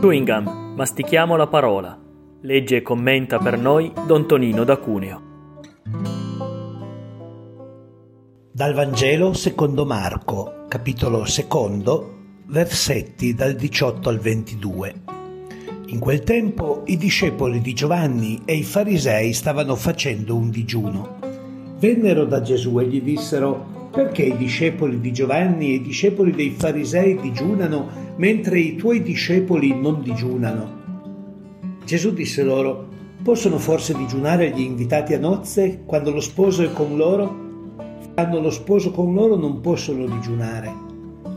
Chewing mastichiamo la parola. Legge e commenta per noi Don Tonino da Cuneo. Dal Vangelo secondo Marco, capitolo secondo, versetti dal 18 al 22. In quel tempo i discepoli di Giovanni e i farisei stavano facendo un digiuno. Vennero da Gesù e gli dissero perché i discepoli di Giovanni e i discepoli dei farisei digiunano mentre i tuoi discepoli non digiunano? Gesù disse loro, possono forse digiunare gli invitati a nozze quando lo sposo è con loro? Quando lo sposo con loro non possono digiunare,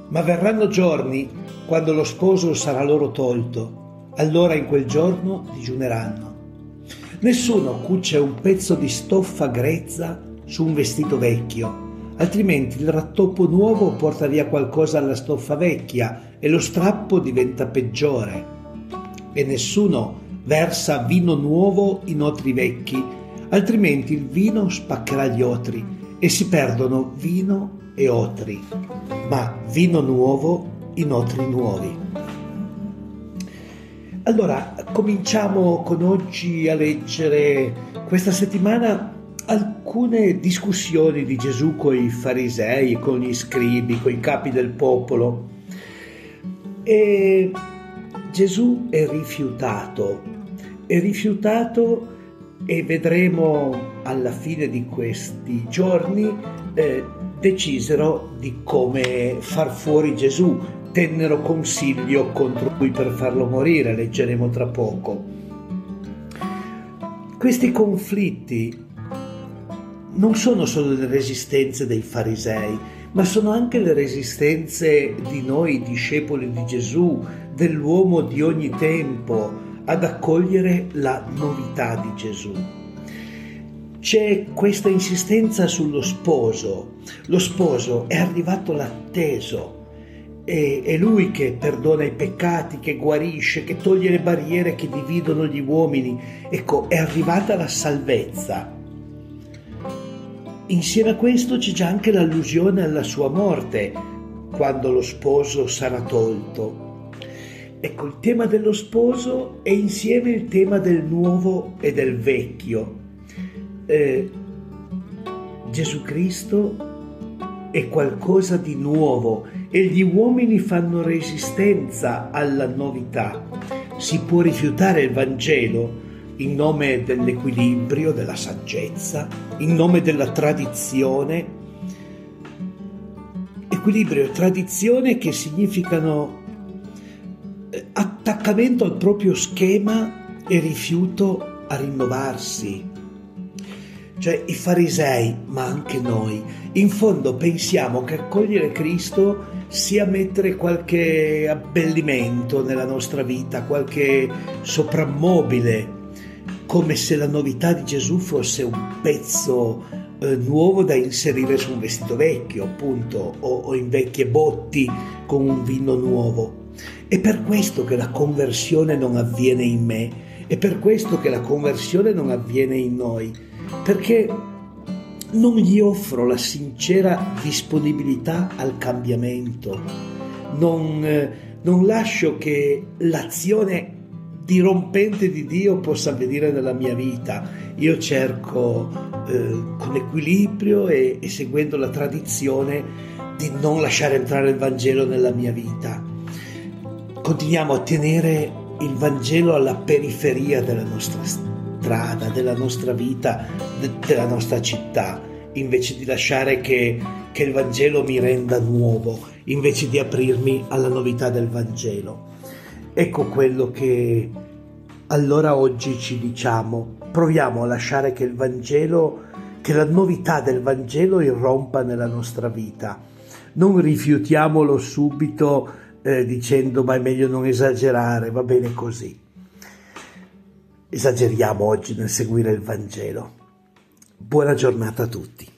ma verranno giorni quando lo sposo sarà loro tolto, allora in quel giorno digiuneranno. Nessuno cuce un pezzo di stoffa grezza su un vestito vecchio altrimenti il rattoppo nuovo porta via qualcosa alla stoffa vecchia e lo strappo diventa peggiore. E nessuno versa vino nuovo in otri vecchi, altrimenti il vino spaccherà gli otri e si perdono vino e otri, ma vino nuovo in otri nuovi. Allora, cominciamo con oggi a leggere questa settimana alcune discussioni di Gesù con i farisei, con gli scribi, con i capi del popolo. E Gesù è rifiutato, è rifiutato e vedremo alla fine di questi giorni eh, decisero di come far fuori Gesù, tennero consiglio contro lui per farlo morire, leggeremo tra poco. Questi conflitti non sono solo le resistenze dei farisei, ma sono anche le resistenze di noi discepoli di Gesù, dell'uomo di ogni tempo, ad accogliere la novità di Gesù. C'è questa insistenza sullo sposo. Lo sposo è arrivato l'atteso. È, lui che perdona i peccati, che guarisce, che toglie le barriere che dividono gli uomini. Ecco, è arrivata la salvezza Insieme a questo c'è già anche l'allusione alla sua morte, quando lo sposo sarà tolto. Ecco, il tema dello sposo è insieme il tema del nuovo e del vecchio. Eh, Gesù Cristo è qualcosa di nuovo e gli uomini fanno resistenza alla novità. Si può rifiutare il Vangelo, in nome dell'equilibrio, della saggezza, in nome della tradizione. Equilibrio e tradizione che significano eh, attaccamento al proprio schema e rifiuto a rinnovarsi. Cioè i farisei, ma anche noi, in fondo pensiamo che accogliere Cristo sia mettere qualche abbellimento nella nostra vita, qualche soprammobile come se la novità di Gesù fosse un pezzo eh, nuovo da inserire su un vestito vecchio, appunto, o, o in vecchie botti con un vino nuovo. È per questo che la conversione non avviene in me, è per questo che la conversione non avviene in noi, perché non gli offro la sincera disponibilità al cambiamento, non, eh, non lascio che l'azione dirompente di Dio possa avvenire nella mia vita. Io cerco eh, con equilibrio e, e seguendo la tradizione di non lasciare entrare il Vangelo nella mia vita. Continuiamo a tenere il Vangelo alla periferia della nostra strada, della nostra vita, de- della nostra città, invece di lasciare che, che il Vangelo mi renda nuovo, invece di aprirmi alla novità del Vangelo. Ecco quello che allora oggi ci diciamo, proviamo a lasciare che il Vangelo, che la novità del Vangelo irrompa nella nostra vita. Non rifiutiamolo subito eh, dicendo ma è meglio non esagerare, va bene così. Esageriamo oggi nel seguire il Vangelo. Buona giornata a tutti.